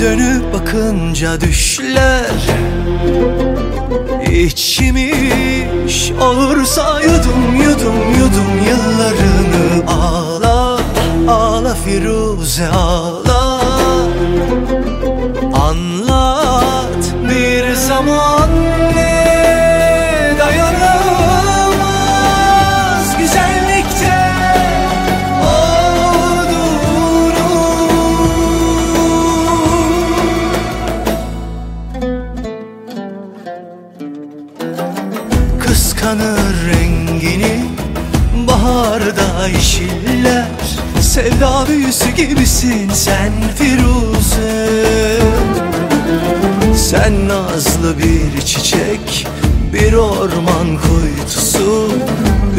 dönüp bakınca düşler. İçmiş olursa yudum yudum yudum yıllarını Ağla ağla Firuze ağla. Anlat bir zaman Kıskanır rengini. Baharda yeşiller Sevda büyüsü gibisin sen Firuze. Sen nazlı bir çiçek Bir orman kuytusu.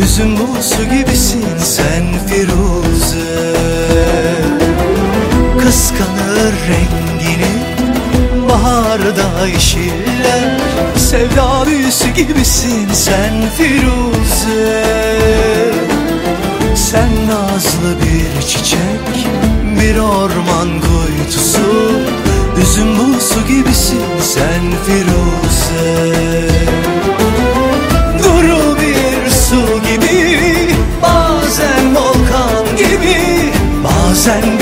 Üzüm buğusu gibisin sen Firuze. Kıskanır rengini Baharda yeşiller Sevda büyüsü gibisin sen Firuze. Sen nazlı bir çiçek Bir orman kuytusu Üzüm buğusu gibisin sen Firuze. Duru bir su gibi Bazen volkan gibi Bazen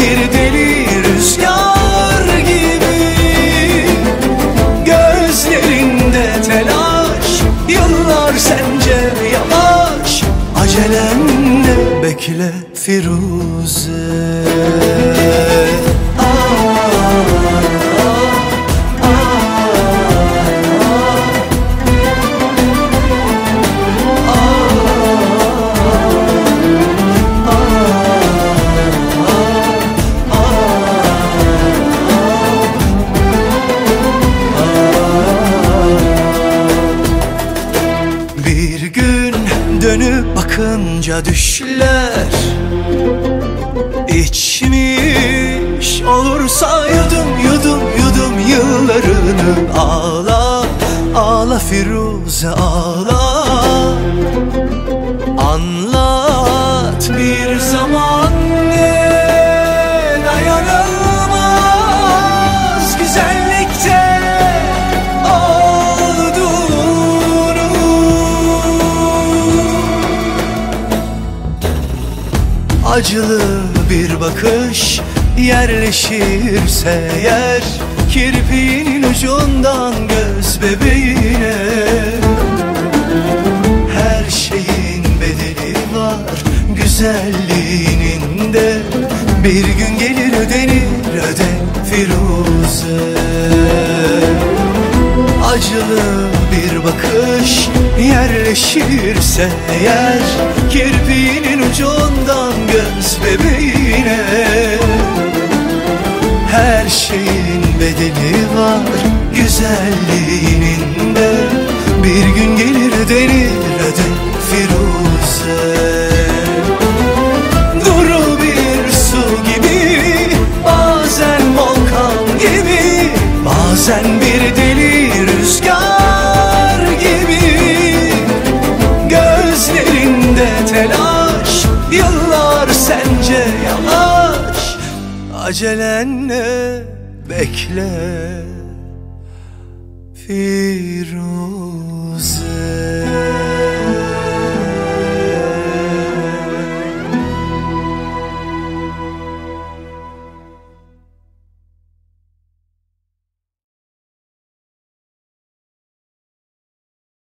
bekle Firuze. Bir gün dönüp bakınca düşler. İçmiş olursa yudum yudum yudum yıllarını Ağla ağla Firuze ağla. Anlat bir zaman Acılı bir bakış yerleşirse yer Kirpiğinin ucundan göz bebeğine. Her şeyin bedeli var güzelliğinin de. Bir gün gelir ödenir öde Firuze. Acılı bir bakış yerleşirse eğer Kirpiğinin bebeğine. Her şeyin bedeli var güzelliğinin de Bir gün gelir denir öde Firuze. Duru bir su gibi Bazen volkan gibi Bazen bir deli Acelenle bekle Firuze